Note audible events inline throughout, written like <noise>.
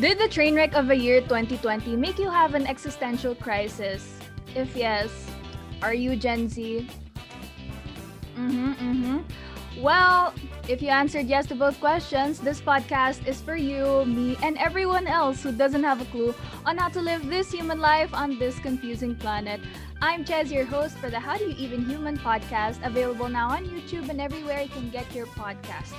Did the train wreck of a year 2020 make you have an existential crisis? If yes, are you Gen Z? Mm-hmm, mm-hmm. Well, if you answered yes to both questions, this podcast is for you, me, and everyone else who doesn't have a clue on how to live this human life on this confusing planet. I'm Ches, your host for the How Do You Even Human podcast, available now on YouTube and everywhere you can get your podcast.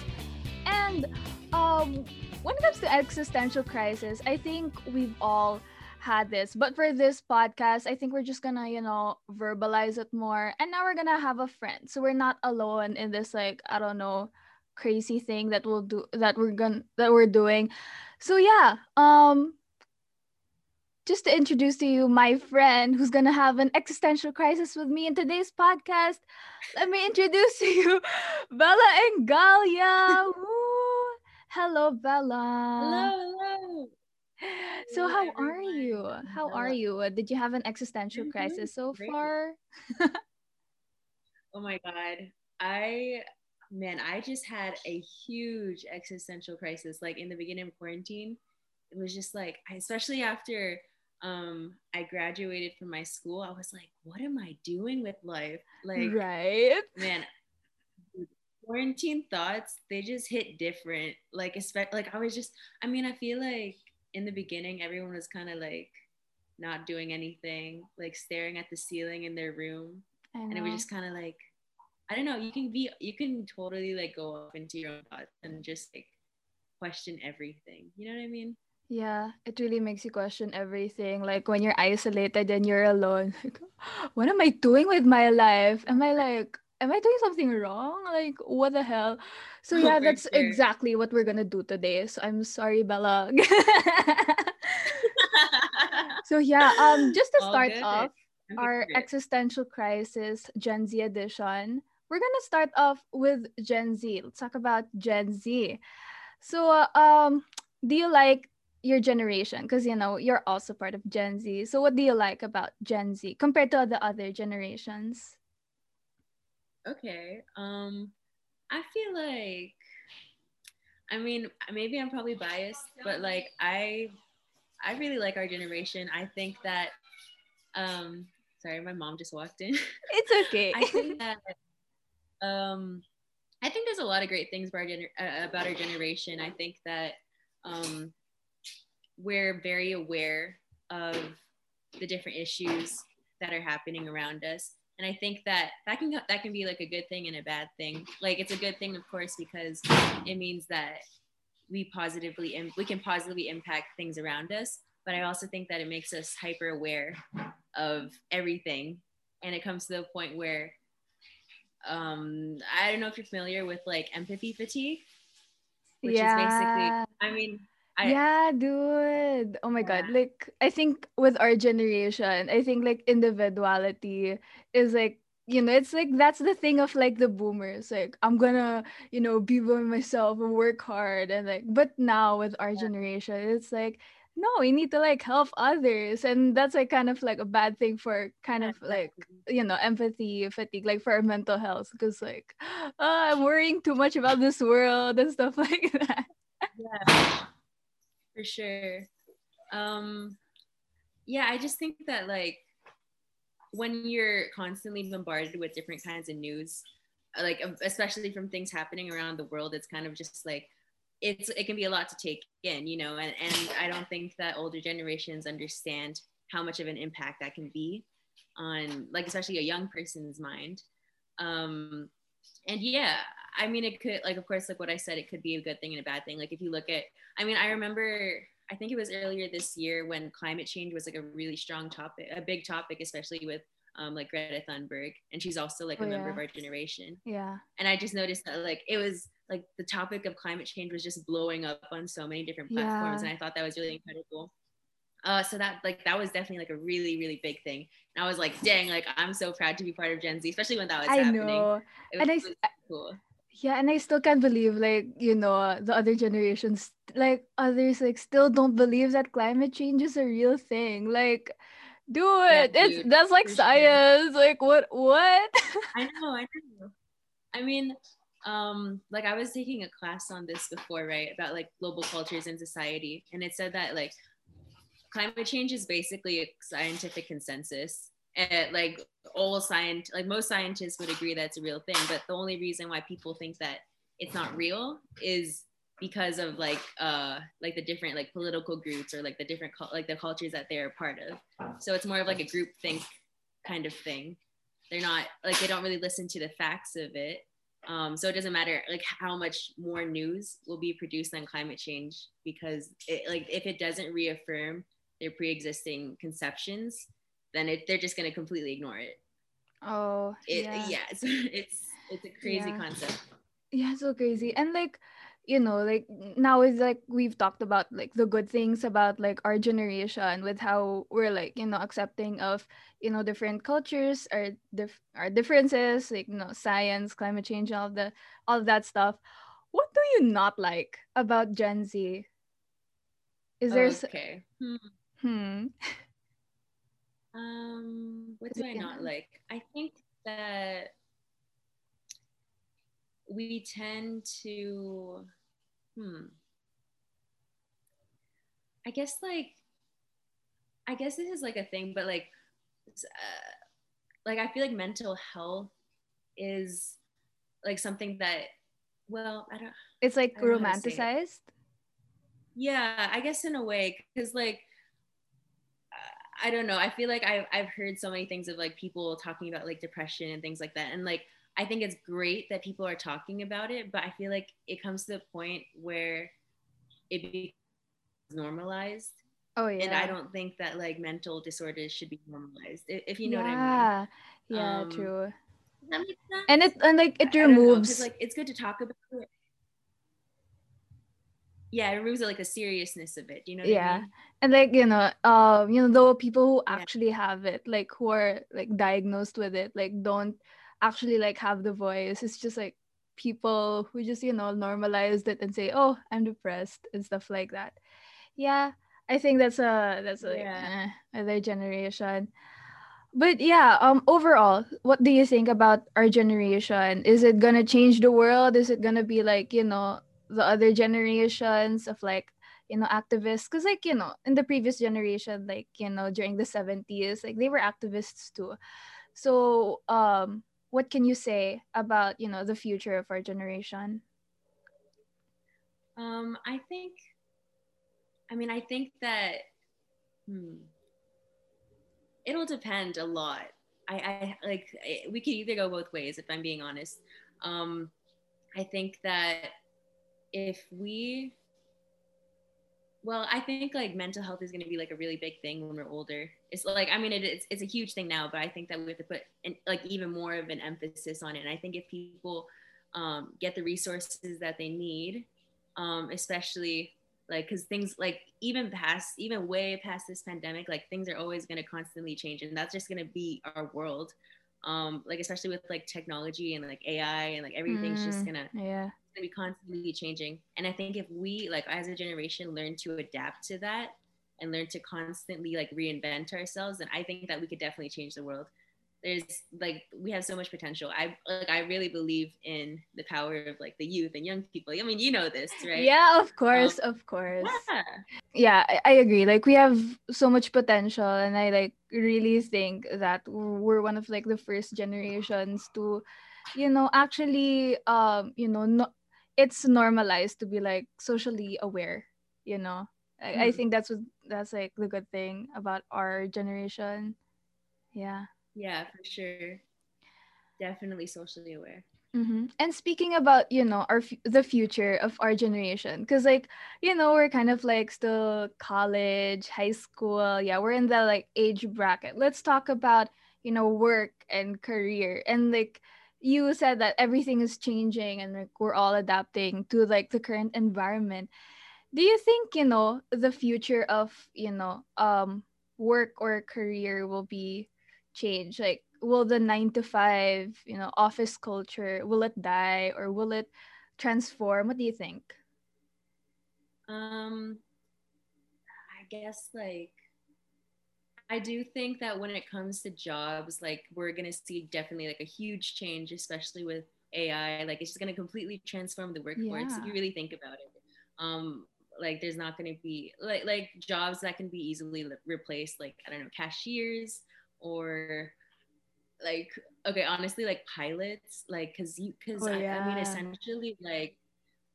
And um, when it comes to existential crisis, I think we've all had this. But for this podcast, I think we're just gonna, you know, verbalize it more. And now we're gonna have a friend. So we're not alone in this like, I don't know, crazy thing that we'll do that we're gonna that we're doing. So yeah, um just to introduce to you my friend who's gonna have an existential crisis with me in today's podcast. Let me introduce <laughs> to you Bella and Galia. Hello, Bella. Hello, hello. <laughs> So Hello, how are you? How are you? Did you have an existential I'm crisis so great. far? Oh my God. I, man, I just had a huge existential crisis. Like in the beginning of quarantine, it was just like, especially after um, I graduated from my school, I was like, what am I doing with life? Like, right. man, quarantine thoughts, they just hit different. Like, especially, like, I was just, I mean, I feel like in the beginning, everyone was kind of like, not doing anything, like staring at the ceiling in their room. And it was just kind of like i don't know you can be you can totally like go off into your own thoughts and just like question everything you know what i mean Yeah, it really makes you question everything. Like when you're isolated and you're alone, <laughs> like, what am I doing with my life? Am I like, am I doing something wrong? Like, what the hell? So Oh, yeah, for <laughs> that's sure. exactly what we're gonna do today. So I'm sorry, Bella. <laughs> so yeah, um, just to <laughs> All start good. off, our existential crisis Gen Z edition. We're gonna start off with Gen Z. Let's talk about Gen Z. So, uh, um, do you like your generation? Because you know you're also part of Gen Z. So, what do you like about Gen Z compared to the other generations? Okay um i feel like i mean maybe i'm probably biased but like i i really like our generation i think that um sorry my mom just walked in <laughs> It's okay. I think that um, I think there's a lot of great things about our, gener- uh, about our generation. I think that um, we're very aware of the different issues that are happening around us, and I think that that can that can be like a good thing and a bad thing. Like it's a good thing, of course, because it means that we positively im- we can positively impact things around us. But I also think that it makes us hyper aware of everything and it comes to the point where um i don't know if you're familiar with like empathy fatigue which is basically i mean I, yeah, dude. Oh my god. Like I think with our generation, I think like individuality is like you know, it's like that's the thing of like the boomers. Like I'm gonna, you know, be by myself and work hard and like but now with our generation, it's like no, we need to like help others. And that's like kind of like a bad thing for kind of like you know empathy fatigue like for our mental health because like oh, <gasps> i'm worrying too much about this world and stuff <laughs> like that yeah for sure. Um yeah i just think that like when you're constantly bombarded with different kinds of news like um, especially from things happening around the world it's kind of just like it's it can be a lot to take in you know and, and i don't think that older generations understand how much of an impact that can be on like especially a young person's mind. Um and yeah i mean it could like of course like what i said it could be a good thing and a bad thing. Like if you look at i mean i remember i think it was earlier this year when climate change was like a really strong topic a big topic especially with um, like greta thunberg and she's also like a Oh, member yeah. of our generation. Yeah. And i just noticed that like it was like the topic of climate change was just blowing up on so many different platforms Yeah. and i thought that was really incredible. Uh, so that like that was definitely like a really really big thing. And i was like dang like i'm so proud to be part of gen z especially when that was i happening. know. It was, And I was cool yeah and i still can't believe like you know the other generations like others like still don't believe that climate change is a real thing like dude it's dude, that's like for sure. science like what what <laughs> I know, I know. I mean, um like i was taking a class on this before right about like global cultures and society and it said that like climate change is basically a scientific consensus and like all science like most scientists would agree that it's a real thing but the only reason why people think that it's not real is because of like uh like the different like political groups or like the different like the cultures that they're a part of. So it's more of like a group think kind of thing. They're not like they don't really listen to the facts of it. Um, so it doesn't matter like how much more news will be produced on climate change because it, like if it doesn't reaffirm their pre-existing conceptions then it, they're just going to completely ignore it oh it, yeah. yeah <laughs> it's, it's it's a crazy yeah. concept yeah so crazy and like you know like now is like we've talked about like the good things about like our generation with how we're like you know accepting of you know different cultures our dif- our differences like you know science climate change all the all of that stuff what do you not like about gen z is there okay hmm. hmm. <laughs> um what do i not like? I think that we tend to hmm. I guess like i guess this is like a thing but like uh, like i feel like mental health is like something that well i don't it's like romanticized it. yeah i guess in a way because like I don't know. I feel like I've, I've heard so many things of like people talking about like depression and things like that. And like I think it's great that people are talking about it, but I feel like it comes to the point where it becomes normalized. Oh yeah. And I don't think that like mental disorders should be normalized. If you know yeah. what I mean. Yeah. Um, true. And it and like it removes know, like it's good to talk about it. Yeah, it removes like the seriousness of it. You know yeah. I mean? And like, you know, um, you know, though people who yeah. actually have it, like who are like diagnosed with it, like don't actually like have the voice. It's just like people who just, you know, normalized it and say, "Oh, I'm depressed" and stuff like that. Yeah, I think that's a that's like yeah. eh, other generation. But yeah, um overall, what do you think about our generation? Is it going to change the world? Is it going to be like, you know, the other generations of like you know activists. Because like you know in the previous generation like you know during the 70s like they were activists too. So um what can you say about you know the future of our generation? Um i think i mean i think that hmm, it'll depend a lot. I i like we could either go both ways if i'm being honest. Um i think that if we well i think like mental health is going to be like a really big thing when we're older. It's like i mean it, it's, it's a huge thing now but i think that we have to put in, like even more of an emphasis on it. And i think if people um, get the resources that they need um, especially like because things like even past even way past this pandemic like things are always going to constantly change and that's just going to be our world. Um like especially with like technology and like ai and like everything's mm, just gonna yeah to be constantly changing. And I think if we, like, as a generation, learn to adapt to that and learn to constantly like reinvent ourselves, then I think that we could definitely change the world. There's like we have so much potential. I like I really believe in the power of like the youth and young people. I mean, you know this, right? Yeah, of course, um, of course. Yeah, yeah I, I agree. Like we have so much potential, and I like really think that we're one of like the first generations to you know actually um you know not it's normalized to be like socially aware you know? I, mm. I think that's what that's like the good thing about our generation. Yeah. Yeah for sure. Definitely socially aware. Mm-hmm. and speaking about you know our the future of our generation because like you know we're kind of like still college high school. Yeah we're in the like age bracket. Let's talk about you know work and career and like you said that everything is changing and like we're all adapting to like the current environment. Do you think you know the future of you know um work or career will be changed? Like will the 9 to 5 you know office culture will it die or will it transform? What do you think? Um i guess like I do think that when it comes to jobs, like we're gonna see definitely like a huge change, especially with AI. Like it's just gonna completely transform the workforce Yeah. if you really think about it. Um, like there's not gonna be like like jobs that can be easily replaced, like I don't know, cashiers or like okay, honestly, like pilots, like because you because Oh, I, I mean essentially like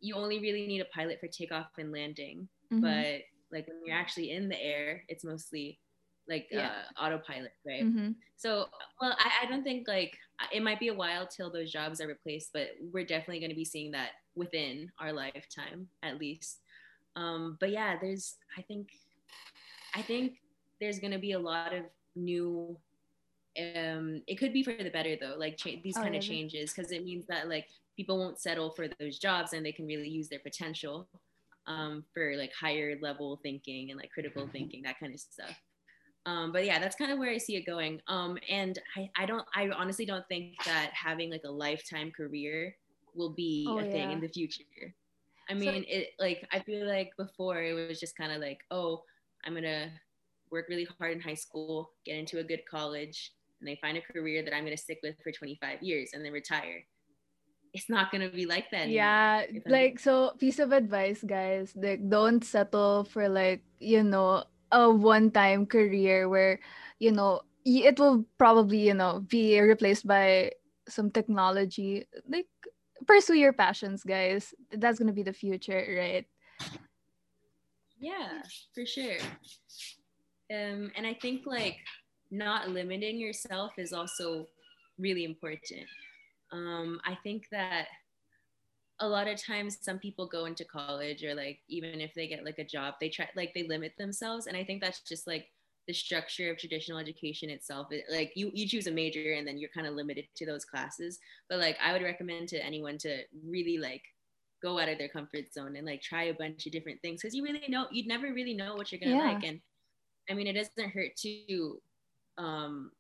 you only really need a pilot for takeoff and landing, Mhm. but like when you're actually in the air, it's mostly like Yeah. uh, autopilot, right? Mhm. So, well, I, I don't think like it might be a while till those jobs are replaced, but we're definitely going to be seeing that within our lifetime, at least. Um, but yeah, there's, I think, I think there's going to be a lot of new. Um, it could be for the better though, like cha- these Oh, kind of changes, because it means that like people won't settle for those jobs and they can really use their potential um, for like higher level thinking and like critical thinking, that kind of stuff. Um, but yeah, that's kind of where I see it going. Um, and I, I don't, I honestly don't think that having like a lifetime career will be Oh, a thing yeah. in the future. I mean, it like I feel like before it was just kind of like, oh, I'm gonna work really hard in high school, get into a good college, and they find a career that I'm gonna stick with for 25 years and then retire. It's not gonna be like that. anymore, Yeah, like so piece of advice, guys. Like don't settle for like, you know, a one-time career where, you know, it will probably, you know, be replaced by some technology. Like pursue your passions, guys. That's going to be the future, right? Yeah, for sure. Um, and I think like not limiting yourself is also really important. Um, I think that a lot of times some people go into college or like even if they get like a job, they try like they limit themselves, and I think that's just like the structure of traditional education itself. It, like you you choose a major and then you're kind of limited to those classes. But like I would recommend to anyone to really like go out of their comfort zone and like try a bunch of different things because you really know you'd never really know what you're gonna Yeah. like and i mean it doesn't hurt to um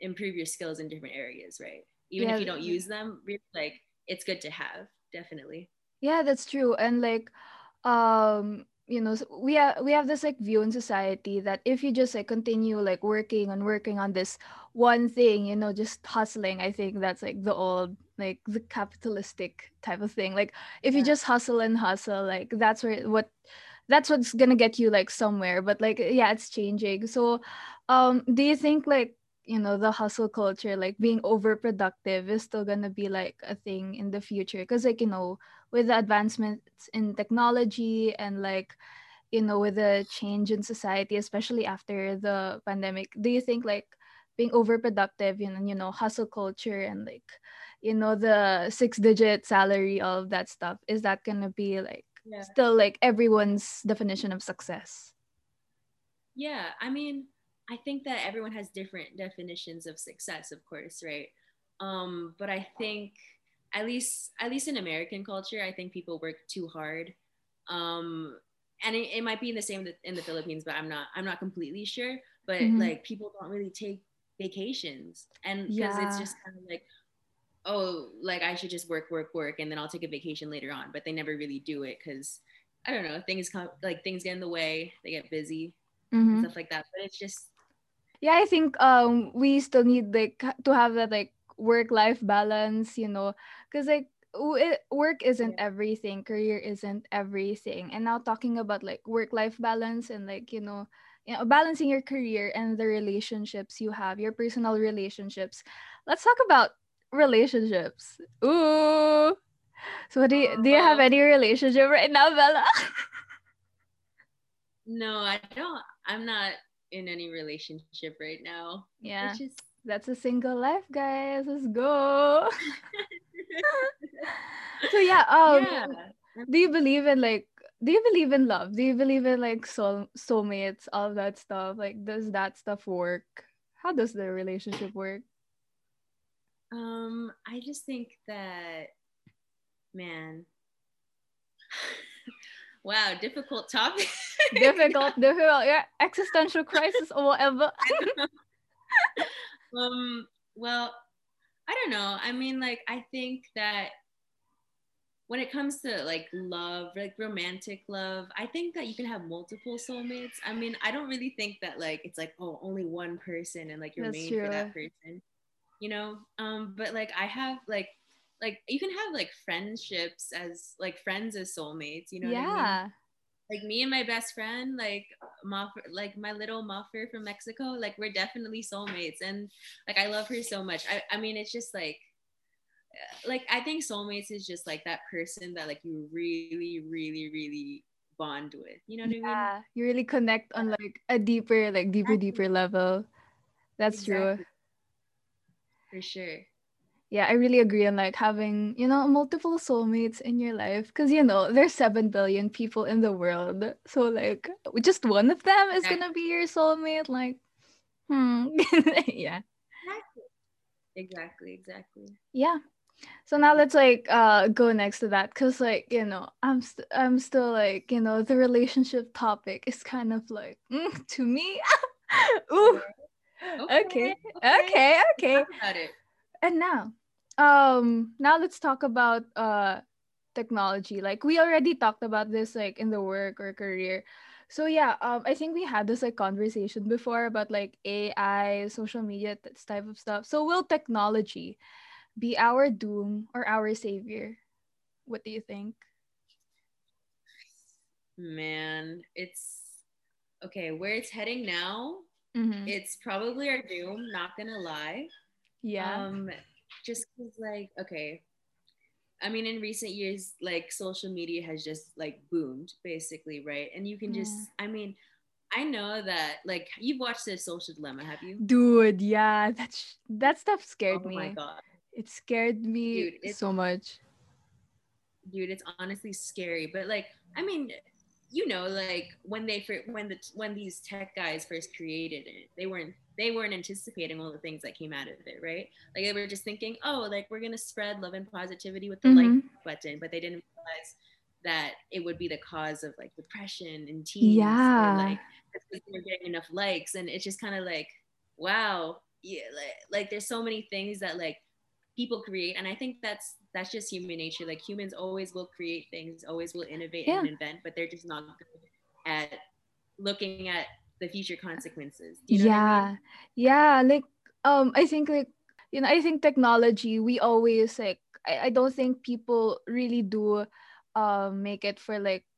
improve your skills in different areas right even Yeah, if you don't use them really like it's good to have definitely Yeah, that's true. And like um you know we have we have this like view in society that if you just like continue like working and working on this one thing you know just hustling i think that's like the old like the capitalistic type of thing like if you Yeah. just hustle and hustle like that's where what that's what's gonna get you like somewhere but like yeah it's changing so um do you think like you know the hustle culture like being overproductive is still gonna be like a thing in the future. Because like you know with the advancements in technology and like you know with the change in society especially after the pandemic do you think like being overproductive you know you know hustle culture and like you know the six digit salary all of that stuff is that gonna be like yeah. still like everyone's definition of success? Yeah i mean i think that everyone has different definitions of success of course right? Um but i think at least at least in american culture i think people work too hard. Um and it, it might be in the same in the philippines but i'm not i'm not completely sure. But Mhm. like people don't really take vacations. And because Yeah. it's just kind of like oh like i should just work work work and then i'll take a vacation later on. But they never really do it because i don't know things come like things get in the way. They get busy. Mhm. and stuff like that. But it's just yeah i think um we still need like to have that like work life balance you know because like w- work isn't everything career isn't everything. And now talking about like work life balance and like you know you know balancing your career and the relationships you have your personal relationships let's talk about relationships. Ooh. So do you, do you have Oh. any relationship right now bella? <laughs> No i don't i'm not in any relationship right now yeah. it's just that's a single life guys. Let's go. <laughs> So yeah um yeah. do you believe in like do you believe in love? Do you believe in like soul soulmates all that stuff? Like does that stuff work? How does the relationship work? Um i just think that man wow difficult topic. Difficult <laughs> difficult yeah. Existential crisis or whatever. <laughs> Um well i don't know. I mean like i think that when it comes to like love like romantic love i think that you can have multiple soulmates. I mean i don't really think that like it's like oh only one person and like you're That's made for that true. person you know? Um but like i have like like you can have like friendships as like friends as soulmates you know yeah what I mean? like me and my best friend like Muffer, like my little muffer from mexico like we're definitely soulmates and like i love her so much. I, I mean it's just like uh, like i think soulmates is just like that person that like you really really really bond with you know what yeah, i mean? Yeah, you really connect on like a deeper like deeper Exactly. deeper level. That's true. For sure yeah, I really agree on like having, you know, multiple soulmates in your life because you know, there's 7 billion people in the world. So like just one of them is going to be your soulmate like hmm. <laughs> yeah. exactly exactly exactly Yeah. So now let's like uh go next to that cuz like, you know, I'm st- I'm still like, you know, the relationship topic is kind of like mm, <laughs> to me. <laughs> Ooh. Okay. Okay, okay. About it and now um now let's talk about uh technology. Like we already talked about this like in the work or career. So yeah um i think we had this like conversation before about like ai social media this type of stuff. So will technology be our doom or our savior? What do you think? Man it's okay where it's heading now mm-hmm. it's probably our doom not gonna lie. Yeah. Um just because like okay. I mean in recent years like social media has just like boomed basically right? And you can just Yeah. i mean i know that like you've watched the social dilemma have you? Dude yeah <laughs> that sh- that stuff scared oh me. oh my god. It scared me Dude, so much. Dude it's honestly scary but like i mean you know like when they when the when these tech guys first created it they weren't they weren't anticipating all the things that came out of it right like they were just thinking oh like we're gonna spread love and positivity with the like Mhm. button but they didn't realize that it would be the cause of like depression and teens Yeah. or like they're getting enough likes and it's just kind of like wow yeah like, like there's so many things that like people create and i think that's that's just human nature. Like humans always will create things always will innovate and invent but they're just not good at looking at the future consequences. You know what I yeah. mean? yeah like um i think like you know i think technology we always like i, I don't think people really do um make it for like uh,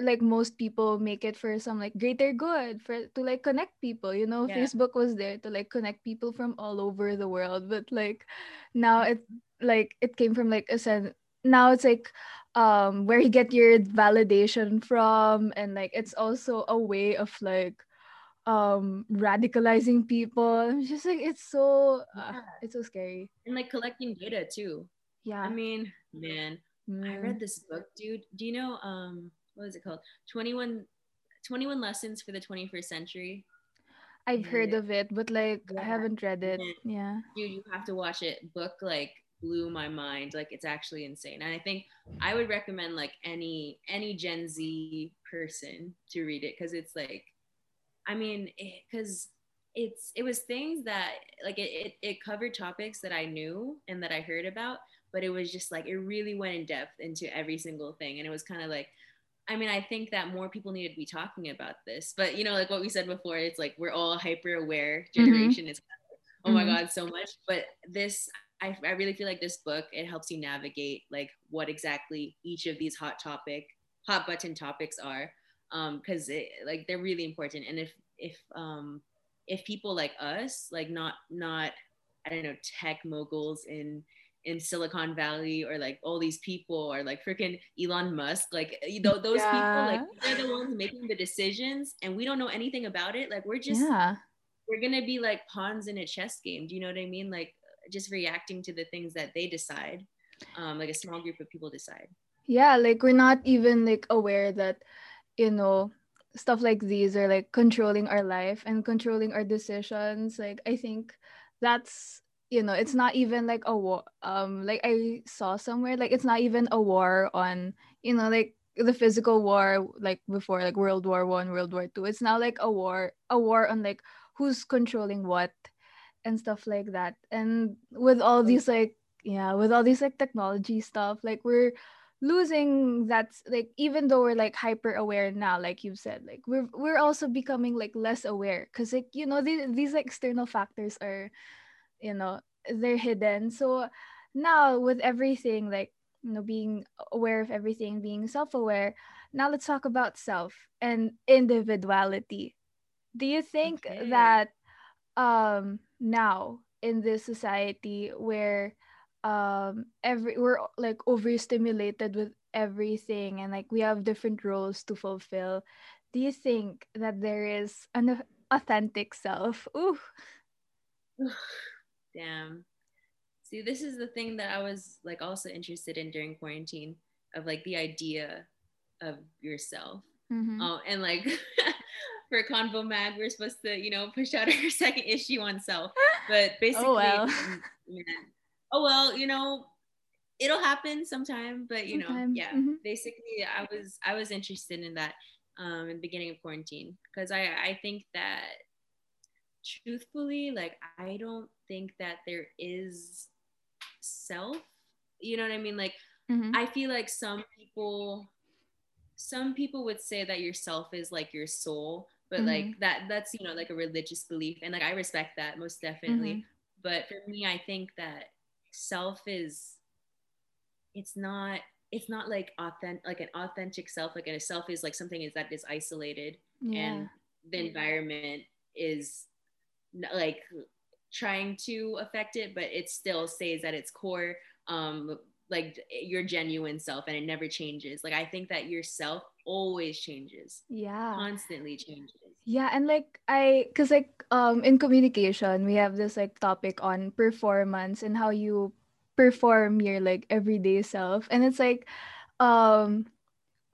like most people make it for some like greater good for to like connect people you know Yeah. facebook was there to like connect people from all over the world but like now it like it came from like a sen- now it's like um where you get your validation from and like it's also a way of like um radicalizing people i'm just like it's so uh, Yeah. it's so scary and like collecting data too yeah i mean man I Mm. read this book, dude. Do you know um what is it called? 21 21 lessons for the 21st century. i've heard of it but like i haven't read it Yeah. yeah Dude, you have to watch it. Book like blew my mind. Like it's actually insane. And I think I would recommend like any any Gen Z person to read it cuz it's like I mean, cuz it's it was things that like it, it it covered topics that I knew and that I heard about, but it was just like it really went in depth into every single thing and it was kind of like I mean, I think that more people need to be talking about this. But you know, like what we said before, it's like we're all hyper aware generation. It's kind of oh my Mhm. god, so much. But this, I, I really feel like this book it helps you navigate like what exactly each of these hot topic, hot button topics are, because it like they're really important. And if if um if people like us, like not not I don't know tech moguls in in Silicon Valley or like all these people or like freaking Elon Musk, like you know those people, like they're the ones making the decisions, and we don't know anything about it. Like we're just yeah we're gonna be like pawns in a chess game. Do you know what I mean? Like just reacting to the things that they decide, um, like a small group of people decide. yeah like we're not even like aware that you know stuff like these are like controlling our life and controlling our decisions like i think that's you know it's not even like a war um like i saw somewhere like it's not even a war on you know like the physical war like before like world war one world war two. It's now like a war a war on like who's controlling what and stuff like that. And with all these like yeah with all these like technology stuff like we're losing that's like even though we're like hyper aware now like you've said like we're we're also becoming like less aware. Because like you know these, these like external factors are you know they're hidden. So now with everything like you know being aware of everything being self-aware now let's talk about self and individuality. Do you think Okay. that um now in this society where um every we're like overstimulated with everything and like we have different roles to fulfill do you think that there is an authentic self? Ooh <sighs> Damn. See, this is the thing that I was like also interested in during quarantine of like the idea of yourself. Mhm. Um, and like <laughs> for Convo Mag, we're supposed to, you know, push out our <laughs> second issue on self. But <laughs> basically, Oh, well. man, oh well, you know, it'll happen sometime. But you know, Sometime, yeah. mhm. Basically, I was I was interested in that um, in the beginning of quarantine because I I think that truthfully, like I don't think that there is self. You know what I mean? Like Mhm. I feel like some people some people would say that your self is like your soul, but like that that's you know like a religious belief and like I respect that most definitely. Mhm. But for me I think that self is it's not it's not like authentic like an authentic self like a self is like something is that is isolated yeah and the environment is like trying to affect it but it still stays at its core um like your genuine self and it never changes like i think that yourself always changes yeah constantly changes Yeah, and like I cuz like um in communication, we have this like topic on performance and how you perform your like everyday self. And it's like um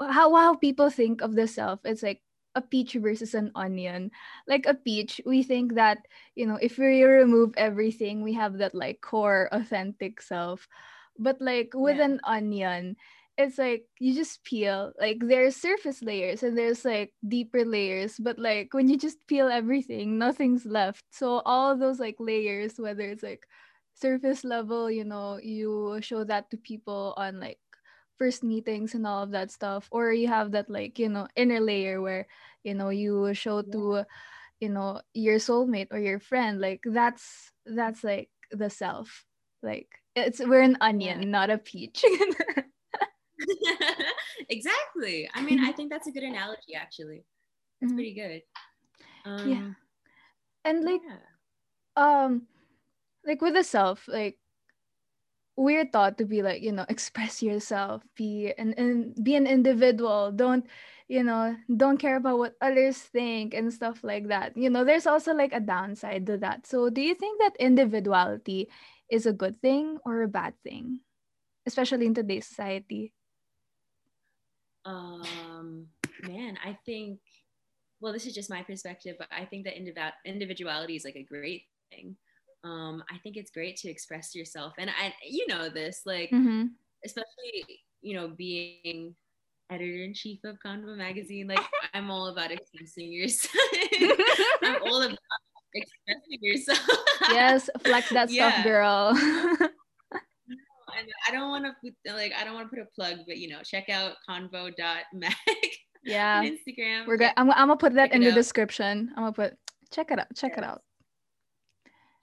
how how people think of the self. It's like a peach versus an onion. Like a peach, we think that, you know, if we remove everything, we have that like core authentic self. But like with Yeah. an onion, it's like you just peel like there's surface layers and there's like deeper layers but like when you just peel everything nothing's left so all those like layers whether it's like surface level you know you show that to people on like first meetings and all of that stuff or you have that like you know inner layer where you know you show to you know your soulmate or your friend like that's that's like the self. Like it's we're an onion not a peach. <laughs> <laughs> Exactly. I mean i think that's a good analogy actually. That's Mhm. pretty good. Um and like yeah. um like with the self like we're taught to be like you know <laughs> express yourself be an, an be an individual. Don't you know don't care about what others think and stuff like that. You know there's also like a downside to that. So do you think that individuality is a good thing or a bad thing especially in today's society? Um man i think well this is just my perspective but i think that indiv- individuality is like a great thing. Um i think it's great to express yourself and i you know this like mm-hmm. especially you know being editor-in-chief of convo magazine like <laughs> i'm all about expressing yourself <laughs> i'm all about expressing yourself yes flex that <laughs> Yeah. stuff girl And I don't want to put like I don't want to put a plug, but you know, check out convo.mag yeah on Instagram. we're gonna I'm, I'm gonna put that Check in the out. description i'm gonna put check it out check it out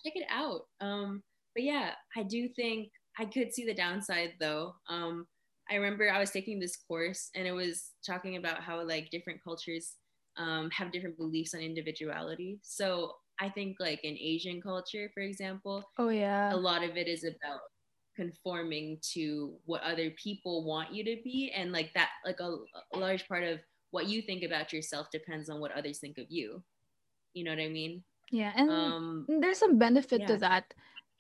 check it out. Um, but yeah, I do think I could see the downside though. Um, I remember I was taking this course and it was talking about how like different cultures um, have different beliefs on individuality. So I think like in Asian culture, for example, oh yeah. a lot of it is about conforming to what other people want you to be. And like that like a, a large part of what you think about yourself depends on what others think of you. You know what i mean? Yeah, and um there's some benefit to that.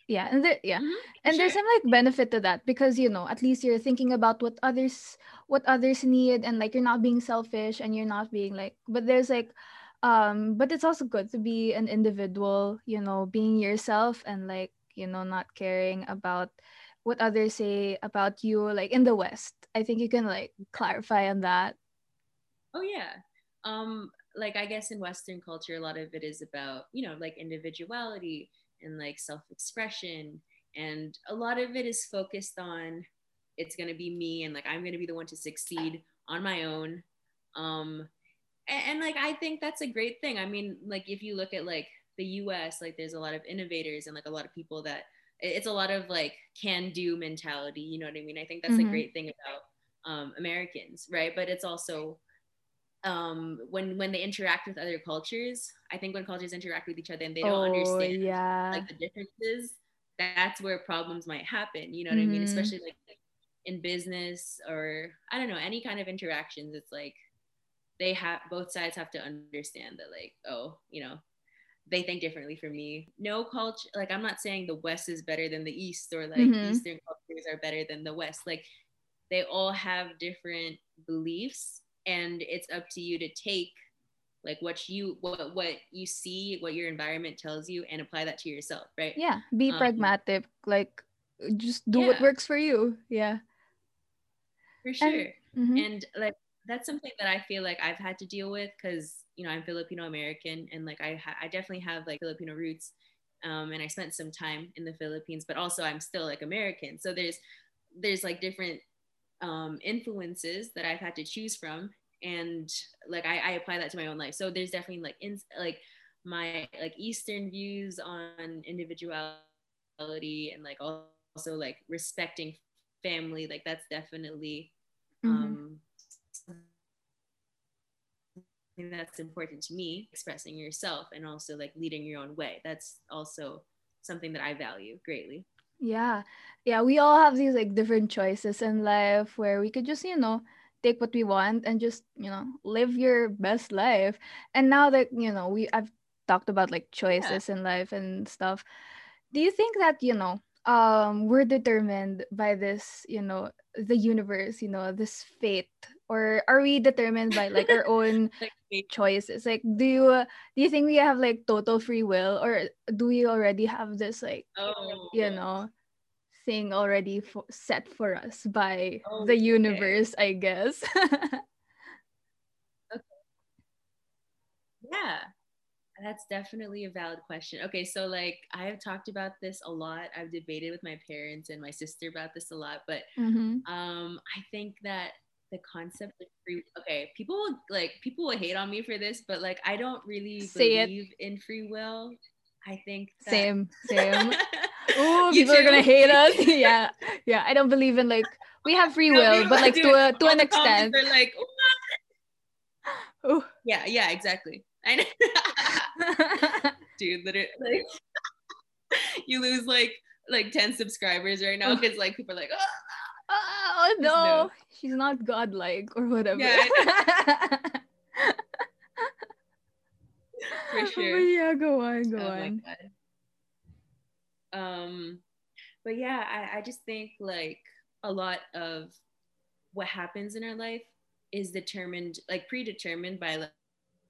Yeah, and there, yeah, mhm, and there's some like benefit to that because you know at least you're thinking about what others what others need and like you're not being selfish and you're not being like. But there's like, um, but it's also good to be an individual. You know, being yourself and like you know not caring about what others say about you. Like in the West, I think you can like clarify on that. oh yeah um like i guess in western culture a lot of it is about you know like individuality and like self-expression. And a lot of it is focused on it's going to be me and like i'm going to be the one to succeed on my own. Um and, and like i think that's a great thing. I mean like if you look at like the us like there's a lot of innovators and like a lot of people that it's a lot of like can do mentality you know what i mean? I think that's mm-hmm. the great thing about um, americans right? But it's also um, when when they interact with other cultures i think when cultures interact with each other and they don't oh, understand yeah. like the differences that's where problems might happen you know what mm-hmm. i mean mm-hmm. especially like in business or i don't know any kind of interactions it's like they have both sides have to understand that like oh you know they think differently from me. No culture, like I'm not saying the West is better than the East or like mm-hmm. Eastern cultures are better than the West. Like they all have different beliefs, and it's up to you to take like what you what what you see, what your environment tells you, and apply that to yourself, right? Yeah, be um, pragmatic. Like just do yeah. what works for you. Yeah, for sure. And, mm-hmm. and like that's something that I feel like I've had to deal with because you know I'm Filipino American and like I ha- I definitely have like Filipino roots, um, and I spent some time in the Philippines, but also I'm still like American. So there's there's like different um, influences that I've had to choose from, and like I, I apply that to my own life. So there's definitely like in like my like Eastern views on individuality and like also like respecting family. Like that's definitely. Mm-hmm. Um, that's important to me expressing yourself and also like leading your own way that's also something that i value greatly yeah yeah we all have these like different choices in life where we could just you know take what we want and just you know live your best life. And now that you know we i've talked about like choices yeah. in life and stuff do you think that you know um we're determined by this you know the universe you know this fate? Or are we determined by like our <laughs> own like, choices? Like do you do you think we have like total free will? Or do we already have this like oh. you know thing already for, set for us by oh, the universe okay. i guess <laughs> okay. yeah that's definitely a valid question okay so like i have talked about this a lot i've debated with my parents and my sister about this a lot but mm-hmm. um i think that the concept of free okay people will like people will hate on me for this but like i don't really Say believe it. in free will i think that... same same <laughs> oh people too? are gonna hate us? <laughs> Yeah. Yeah i don't believe in like we have free will but like to a to an extent. they're like oh <laughs> yeah yeah exactly. I know. <laughs> Dude literally like you lose like like 10 subscribers right now because like people are like oh oh no, no, she's not godlike or whatever. Yeah. For sure. But yeah, go on, go oh on. Um, but yeah, I, I just think like a lot of what happens in our life is determined, like predetermined by like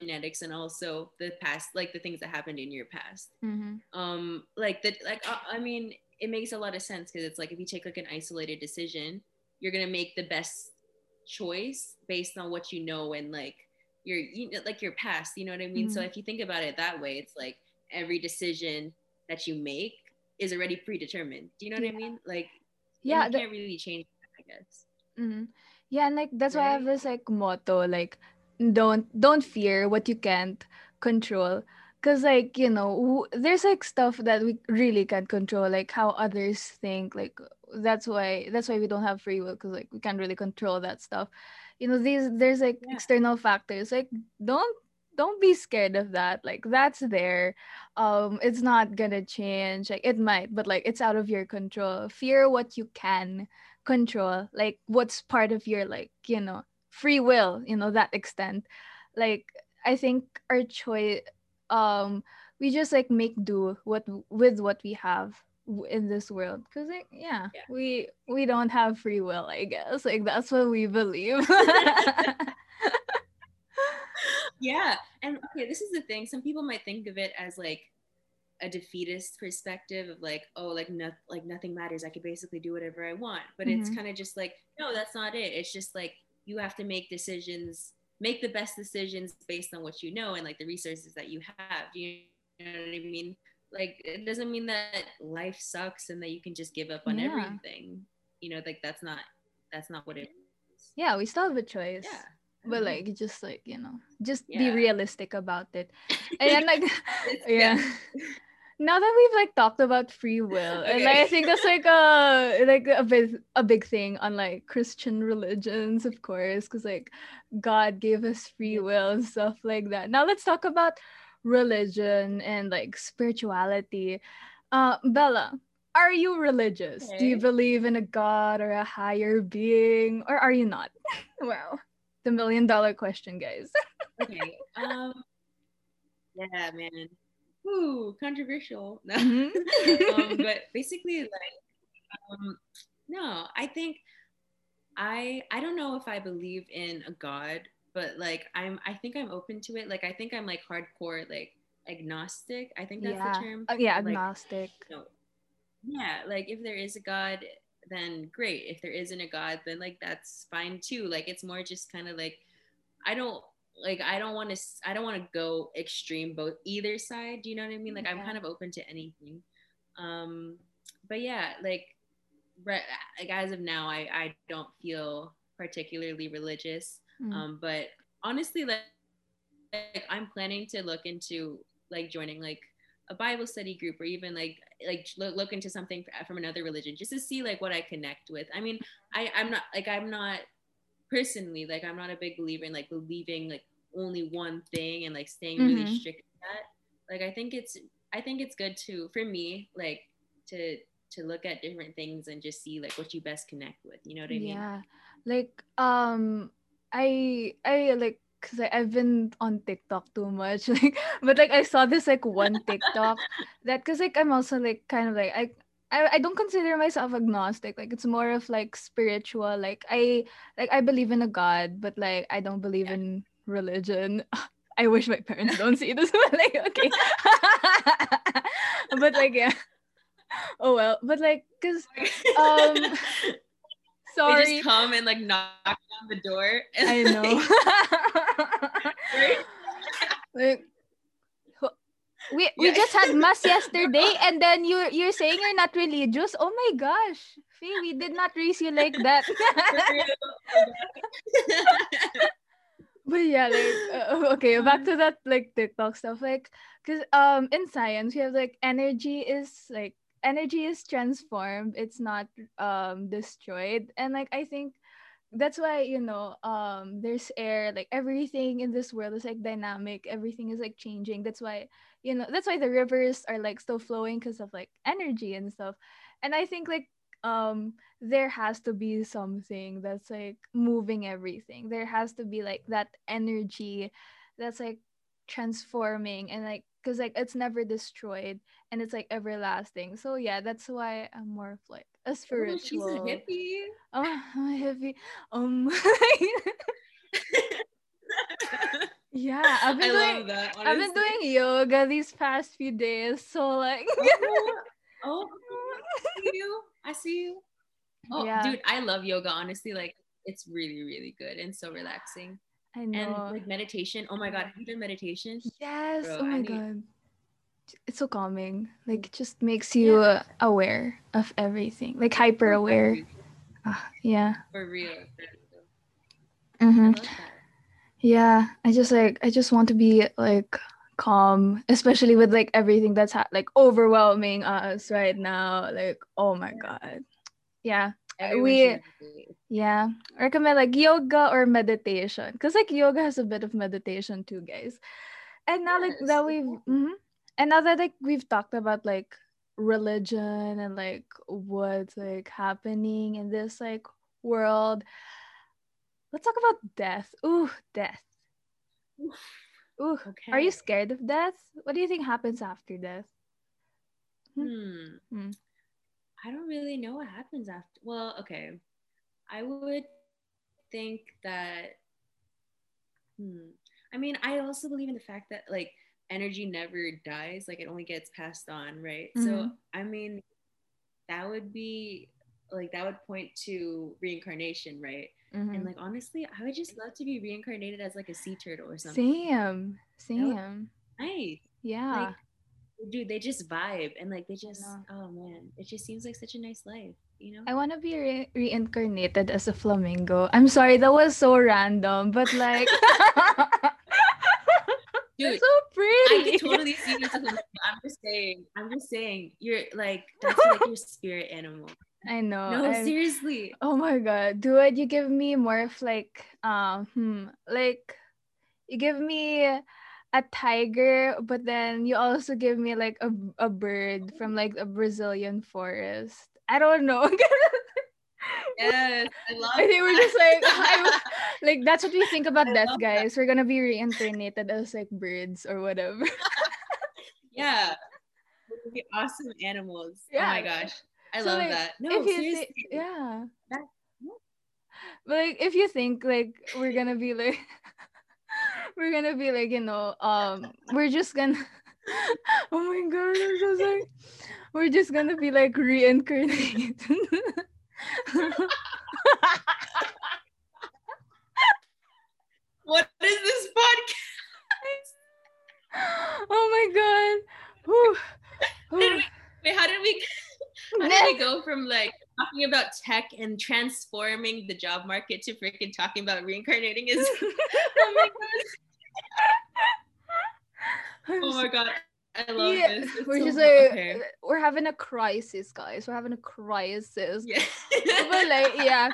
genetics and also the past, like the things that happened in your past. Mm-hmm. Um, like that, like uh, I mean, it makes a lot of sense because it's like if you take like an isolated decision, you're gonna make the best choice based on what you know and like your you know, like your past. You know what I mean? Mm-hmm. So if you think about it that way, it's like every decision that you make is already predetermined. Do you know what. I mean? Like yeah, you can't really change. That, I guess. Mm-hmm. Yeah, and like that's right? why I have this like motto like don't don't fear what you can't control because like you know there's like stuff that we really can't control like how others think like that's why that's why we don't have free will because like we can't really control that stuff you know these there's like yeah. external factors like don't don't be scared of that like that's there. Um it's not gonna change like it might but like it's out of your control. Fear what you can control like what's part of your like you know free will you know that extent. Like i think our choice um we just like make do what with what we have in this world because like yeah, yeah, we we don't have free will i guess like that's what we believe <laughs> <laughs> yeah and okay this is the thing some people might think of it as like a defeatist perspective of like oh like no, like nothing matters i could basically do whatever i want but mm-hmm. it's kind of just like no that's not it it's just like you have to make decisions make the best decisions based on what you know and like the resources that you have. You know what I mean? Like it doesn't mean that life sucks and that you can just give up on yeah. everything. You know, like that's not that's not what it is. Yeah, we still have a choice. Yeah. But like just like, you know, just yeah. be realistic about it. <laughs> And like <laughs> yeah. <laughs> now that we've like talked about free will, and like, I think that's like a like a big a big thing on like Christian religions, of course, because like God gave us free will and stuff like that. Now let's talk about religion and like spirituality. Uh, Bella, are you religious? Okay. Do you believe in a God or a higher being, or are you not? well, the million dollar question, guys. <laughs> okay. Um. Yeah, man. Ooh, controversial. <laughs> No. Mm-hmm. <laughs> um, but basically, like, um, no, I think I I don't know if I believe in a God, but like I'm I think I'm open to it. Like I think I'm like hardcore like agnostic. I think that's yeah. the term. Uh, yeah, agnostic. Like, you know, yeah, like if there is a God, then great. If there isn't a God, then like that's fine too. Like it's more just kind of like I don't like I don't want to I don't want to go extreme both either side. Do you know what I mean? Like I'm kind of open to anything. Um, but yeah, like right, like as of now, I I don't feel particularly religious. Mm. Um, but honestly, like, like I'm planning to look into like joining like a Bible study group or even like like look, look into something from another religion just to see like what I connect with. I mean, I I'm not like I'm not personally like I'm not a big believer in like believing like only one thing and like staying mm-hmm. really strict that. Like I think it's I think it's good to for me like to to look at different things and just see like what you best connect with. You know what I mean? Yeah. Like um I I like because I've been on TikTok too much. <laughs> Like, but like I saw this like one TikTok that because like I'm also like kind of like I, I I don't consider myself agnostic. Like it's more of like spiritual. Like I like I believe in a God, but like I don't believe yeah. in religion. <laughs> I wish my parents don't see this. <laughs> But like okay, but like yeah. Oh well, but like because um sorry. They just come and like knock on the door. I know. like, <laughs> we we just had mass <laughs> yesterday, and then you you're saying you're not religious. Oh my gosh, Fee, we did not raise you like that. <laughs> but yeah, like uh, okay, back to that like TikTok stuff, like because um in science we have like energy is like energy is transformed it's not um destroyed. And like i think that's why you know um there's air like everything in this world is like dynamic everything is like changing. That's why you know that's why the rivers are like still flowing because of like energy and stuff. And i think like um there has to be something that's like moving everything. There has to be like that energy that's like transforming and like because like it's never destroyed and it's like everlasting. So yeah, that's why I'm more of like a spiritual. Oh, she's a hippie. Oh, <laughs> I'm a hippie. Um. <laughs> <laughs> yeah, I've been I doing. That, I've been doing yoga these past few days, so like. oh, oh, I see you. I see you. Oh, yeah. dude, I love yoga. Honestly, like it's really, really good and so relaxing. I know. And like meditation. Oh my god, have you done meditation? Yes. Bro, oh my need... god. It's so calming. Like it just makes you yeah. aware of everything. Like hyper aware. Uh, yeah. For real. Mm-hmm. Yeah. I just like I just want to be like calm, especially with like everything that's ha- like overwhelming us right now. Like, oh my god. Yeah. Everyone we yeah recommend like yoga or meditation because like yoga has a bit of meditation too guys. And now yes. like that we've mm-hmm. and now that like we've talked about like religion and like what's like happening in this like world let's talk about death. Ooh death. Ooh okay. are you scared of death? What do you think happens after death? Hmm, hmm. I don't really know what happens after well okay I would think that, hmm, I mean, I also believe in the fact that like energy never dies, like it only gets passed on, right? Mm-hmm. So, I mean, that would be like, that would point to reincarnation, right? Mm-hmm. And like, honestly, I would just love to be reincarnated as like a sea turtle or something. Sam, Sam. Nice. Yeah. Like, dude, they just vibe and like they just, oh man, it just seems like such a nice life you know? I want to be re- reincarnated as a flamingo. I'm sorry, that was so random, but like. <laughs> Dude, so pretty. I can totally see this. I'm just saying. I'm just saying. You're like that's like your spirit animal. I know. No, I'm- seriously. Oh my god, dude, you give me more of like um hmm, like you give me a tiger, but then you also give me like a a bird from like a Brazilian forest. I don't know. <laughs> Yes, I love. I think we're just like <laughs> like that's what we think about I death, love that. guys. We're gonna be reincarnated as like birds or whatever. <laughs> yeah. Be awesome animals. Oh my gosh, I So, love like, that. No, seriously. thi- yeah. That- But like if you think like we're gonna be like we're gonna be like, you know, um we're just gonna <laughs> oh my god, I'm so sorry. We're just gonna be like reincarnated. What is this podcast? oh my god. Whew. Whew. Wait, how did we? How did we go from like talking about tech and transforming the job market to freaking talking about reincarnating? Is <laughs> oh my god! Oh my <laughs> god! I love Yeah, this. It's we're so just like okay. we're having a crisis, guys. We're having a crisis. yeah. but like <laughs> yeah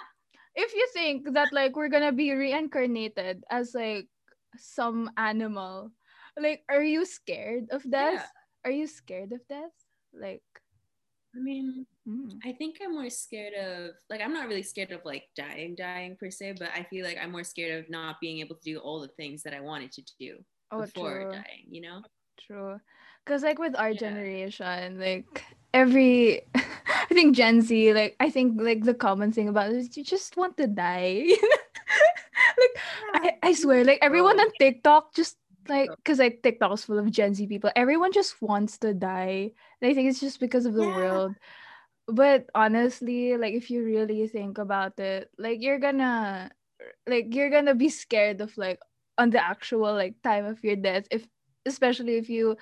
if you think that like we're gonna be reincarnated as like some animal like are you scared of death Yeah. are you scared of death like I mean, mm, I think I'm more scared of like I'm not really scared of like dying, dying per se, but I feel like I'm more scared of not being able to do all the things that I wanted to do oh before true dying. You know? true because like with our Yeah. generation like every <laughs> i think gen z like i think like the common thing about it is you just want to die <laughs> like I, I swear like everyone on tiktok just like because like tiktok is full of gen z people everyone just wants to die and i think it's just because of the Yeah. world but honestly like if you really think about it like you're gonna like you're gonna be scared of like on the actual like time of your death if especially if you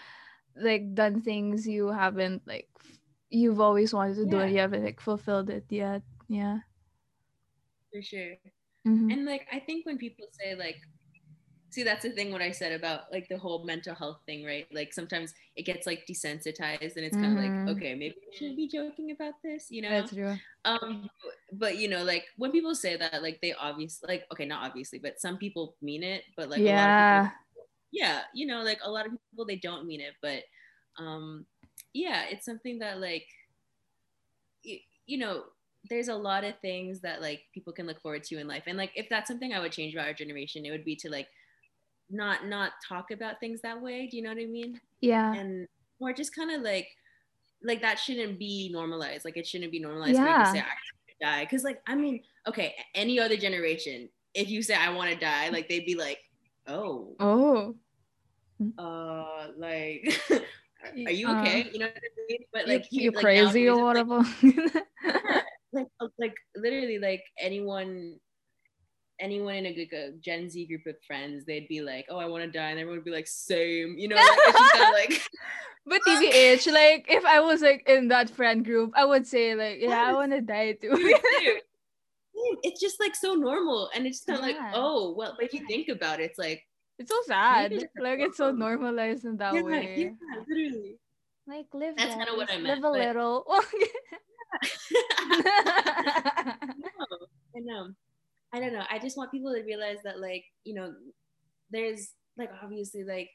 like done things you haven't like you've always wanted to do and you haven't like fulfilled it yet yeah For sure. Mhm. And like I think when people say like see that's the thing what I said about like the whole mental health thing, right? Like sometimes it gets like desensitized and it's kind of like, okay, maybe we shouldn't be joking about this, you know? that's true um but you know like when people say that like they obviously like okay not obviously but some people mean it but like a lot of yeah people, yeah you know like a lot of people they don't mean it but um yeah it's something that like you, you know there's a lot of things that like people can look forward to in life and like if that's something i would change about our generation it would be to like not not talk about things that way. Do you know what i mean? Yeah. And or just kind of like like that shouldn't be normalized. Like it shouldn't be normalized for you to say i die. Because like i mean okay any other generation if you say i want to die like they'd be like oh. Oh. Uh like <laughs> are you Uh, okay? You know what i mean? But like you, are like, crazy or it's <laughs> like- whatever. like uh, like literally like anyone anyone in a, like, a gen z group of friends they'd be like oh i want to die and everyone would be like same you know like, kinda like <laughs> but tbh <laughs> like if i was like in that friend group i would say like yeah i want to die too. Dude, <laughs> mm, it's just like so normal and it's kind of like oh well but if you think about it it's like it's so sad it's like it's so normalized in that yeah, way. yeah literally. Like live That's kinda what I meant, live a but- little. No, I know. I don't know. I just want people to realize that, like, you know, there's like obviously like,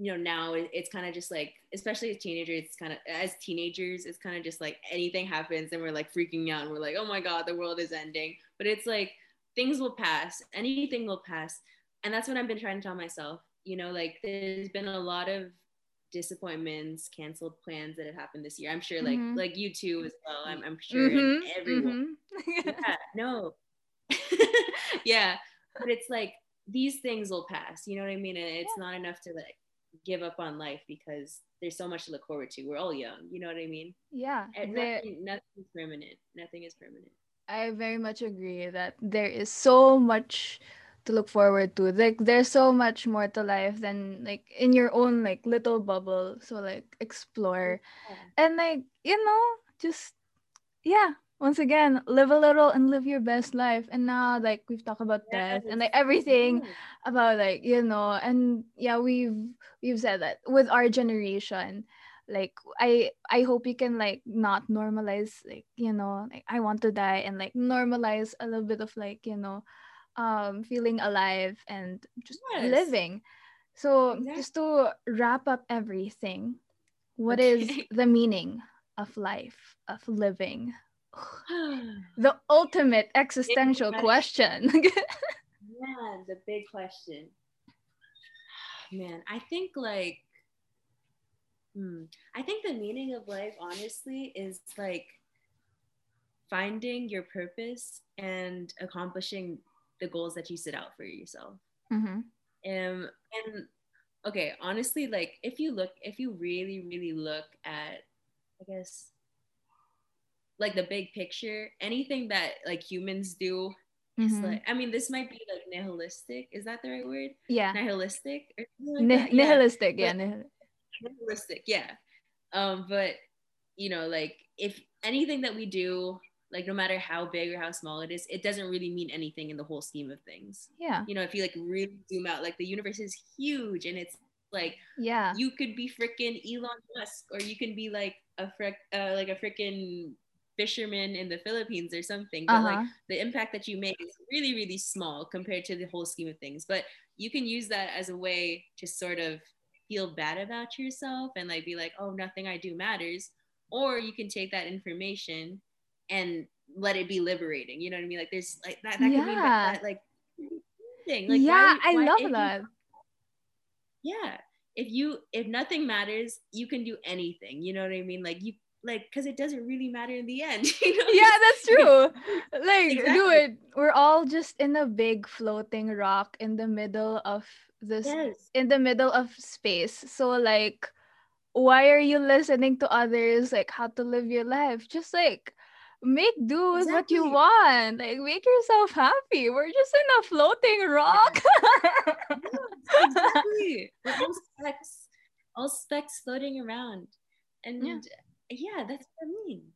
you know, now it's kind of just like, especially as teenagers, it's kind of as teenagers, it's kind of just like anything happens and we're like freaking out and we're like, oh my god, the world is ending. But it's like things will pass. Anything will pass, and that's what I've been trying to tell myself. You know, like there's been a lot of disappointments, canceled plans that have happened this year. I'm sure, like Mhm. like you too as well. I'm, I'm sure Mhm, everyone. mhm. <laughs> Yeah, no. <laughs> yeah, <laughs> but it's like these things will pass. You know what I mean? And it's not enough to like give up on life because there's so much to look forward to. We're all young. You know what I mean? yeah eh, And there- nothing, nothing's permanent. Nothing is permanent. I very much agree that there is so much to look forward to. Like there's so much more to life than like in your own like little bubble. So like explore and like you know just yeah once again, live a little and live your best life. And now, like we've talked about death and like everything Yes. about like you know, and yeah, we've we've said that with our generation, like I I hope you can like not normalize like you know like I want to die and like normalize a little bit of like you know, um, feeling alive and just Yes. living. So just to wrap up everything, what is Okay. <laughs> the meaning of life of living? The ultimate existential question. <laughs> yeah, the big question. Man, I think like, hmm, I think the meaning of life, honestly, is like finding your purpose and accomplishing the goals that you set out for yourself. hmm Um, and okay, honestly, like if you look, if you really, really look at, I guess, like the big picture, anything that like humans do Mhm. like I mean, this might be like nihilistic. Is that the right word? Yeah. Nihilistic or like Ni- that? Yeah, nihilistic. Yeah. but- nihil- nihilistic. Yeah. Um, but you know, like if anything that we do, like no matter how big or how small it is, it doesn't really mean anything in the whole scheme of things. yeah. You know, if you like really zoom out, like the universe is huge, and it's like Yeah. you could be freaking Elon Musk, or you can be like a frick, uh, like a freaking fisherman in the Philippines or something. But like Uh-huh. the impact that you make is really really small compared to the whole scheme of things but you can use that as a way to sort of feel bad about yourself and like be like oh nothing i do matters or you can take that information and let it be liberating you know what i mean like there's like that, that could be Yeah. that, like thing like yeah, why- I love if you- that. yeah if you if nothing matters you can do anything you know what i mean like you like because it doesn't really matter in the end <laughs> you know Yeah, that's <laughs> true. Like, Exactly. dude, we're all just in a big floating rock in the middle of this yes in the middle of space. So like why are you listening to others like how to live your life? Just like make do with what you want. Like make yourself happy. We're just in a floating rock. <laughs> exactly. We're all specks, all specks floating around. And Yeah. Yeah, that's what I mean.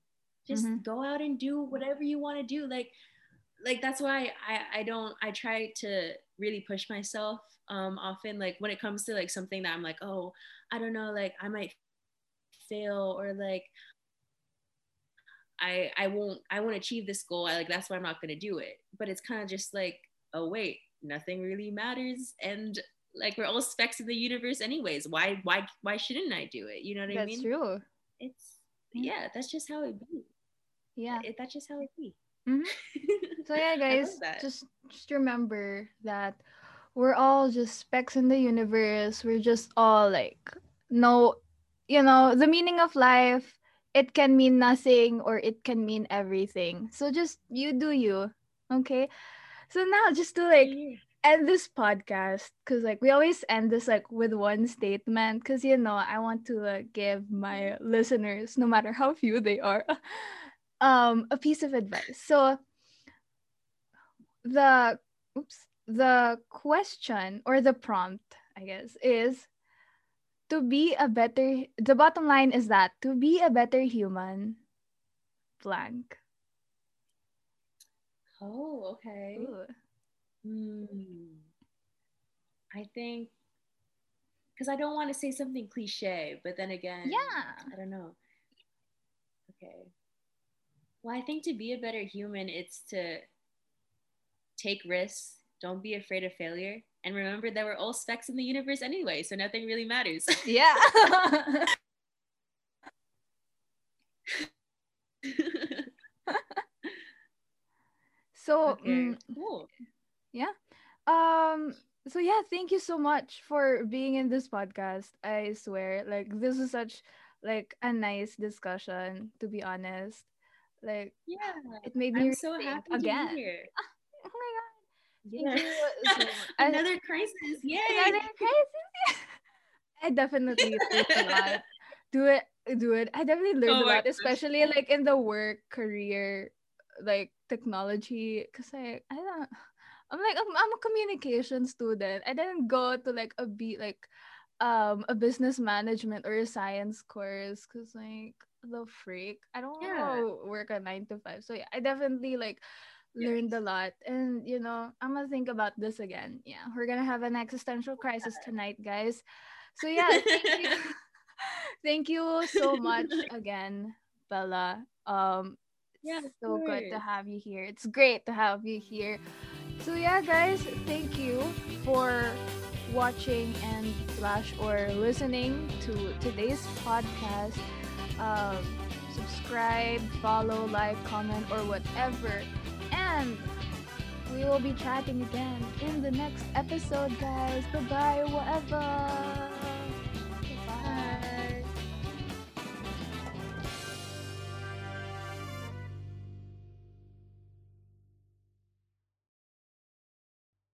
Just Mhm. go out and do whatever you want to do. Like, like that's why I, I don't I try to really push myself um often like when it comes to like something that I'm like, oh, I don't know, like I might fail or like I I won't I won't achieve this goal. I like that's why I'm not gonna do it. But it's kind of just like, oh wait, nothing really matters and like we're all specks in the universe anyways. Why why why shouldn't I do it? You know what I mean That's true. It's Yeah. that's just how it be. Yeah. It, that's just how it be. Mhm. <laughs> So yeah, guys, just just remember that we're all just specks in the universe. We're just all like no, you know, the meaning of life. It can mean nothing or it can mean everything. So just you do you, okay? So now just to like. End this podcast because like we always end this like with one statement because you know i want to uh, give my listeners no matter how few they are <laughs> um a piece of advice so the oops the question or the prompt i guess is to be a better the bottom line is that to be a better human blank Oh, okay. Ooh. Hmm. I think because I don't want to say something cliche, but then again, yeah I don't know. Okay. Well, I think to be a better human, it's to take risks, don't be afraid of failure, and remember that we're all specks in the universe anyway, so nothing really matters. yeah <laughs> <laughs> so okay, mm, cool. Um so yeah thank you so much for being in this podcast i swear like this is such like a nice discussion to be honest like Yeah, it made me I'm so happy again to be here. <laughs> oh my god Yeah. thank you <laughs> so. Another crisis. Yay! Another crisis. <laughs> I definitely learned a lot. Do it, do it. I definitely learned Oh a lot, especially like in the work career, like technology. Cause I, I don't. I'm like I'm, I'm a communication student. I didn't go to like a be like, um, a business management or a science course. Cause like the freak? I don't Yeah. know work a nine to five. So yeah, I definitely like learned a lot. And you know, I'm gonna think about this again. Yeah, we're gonna have an existential crisis tonight, guys. So <laughs> yeah, thank you. <laughs> thank you so much again, Bella. Um Yeah, so good to have you here. It's great to have you here. So yeah, guys, thank you for watching and slash or listening to today's podcast. Um, subscribe, follow, like, comment, or whatever. And we will be chatting again in the next episode, guys. Bye bye, whatever.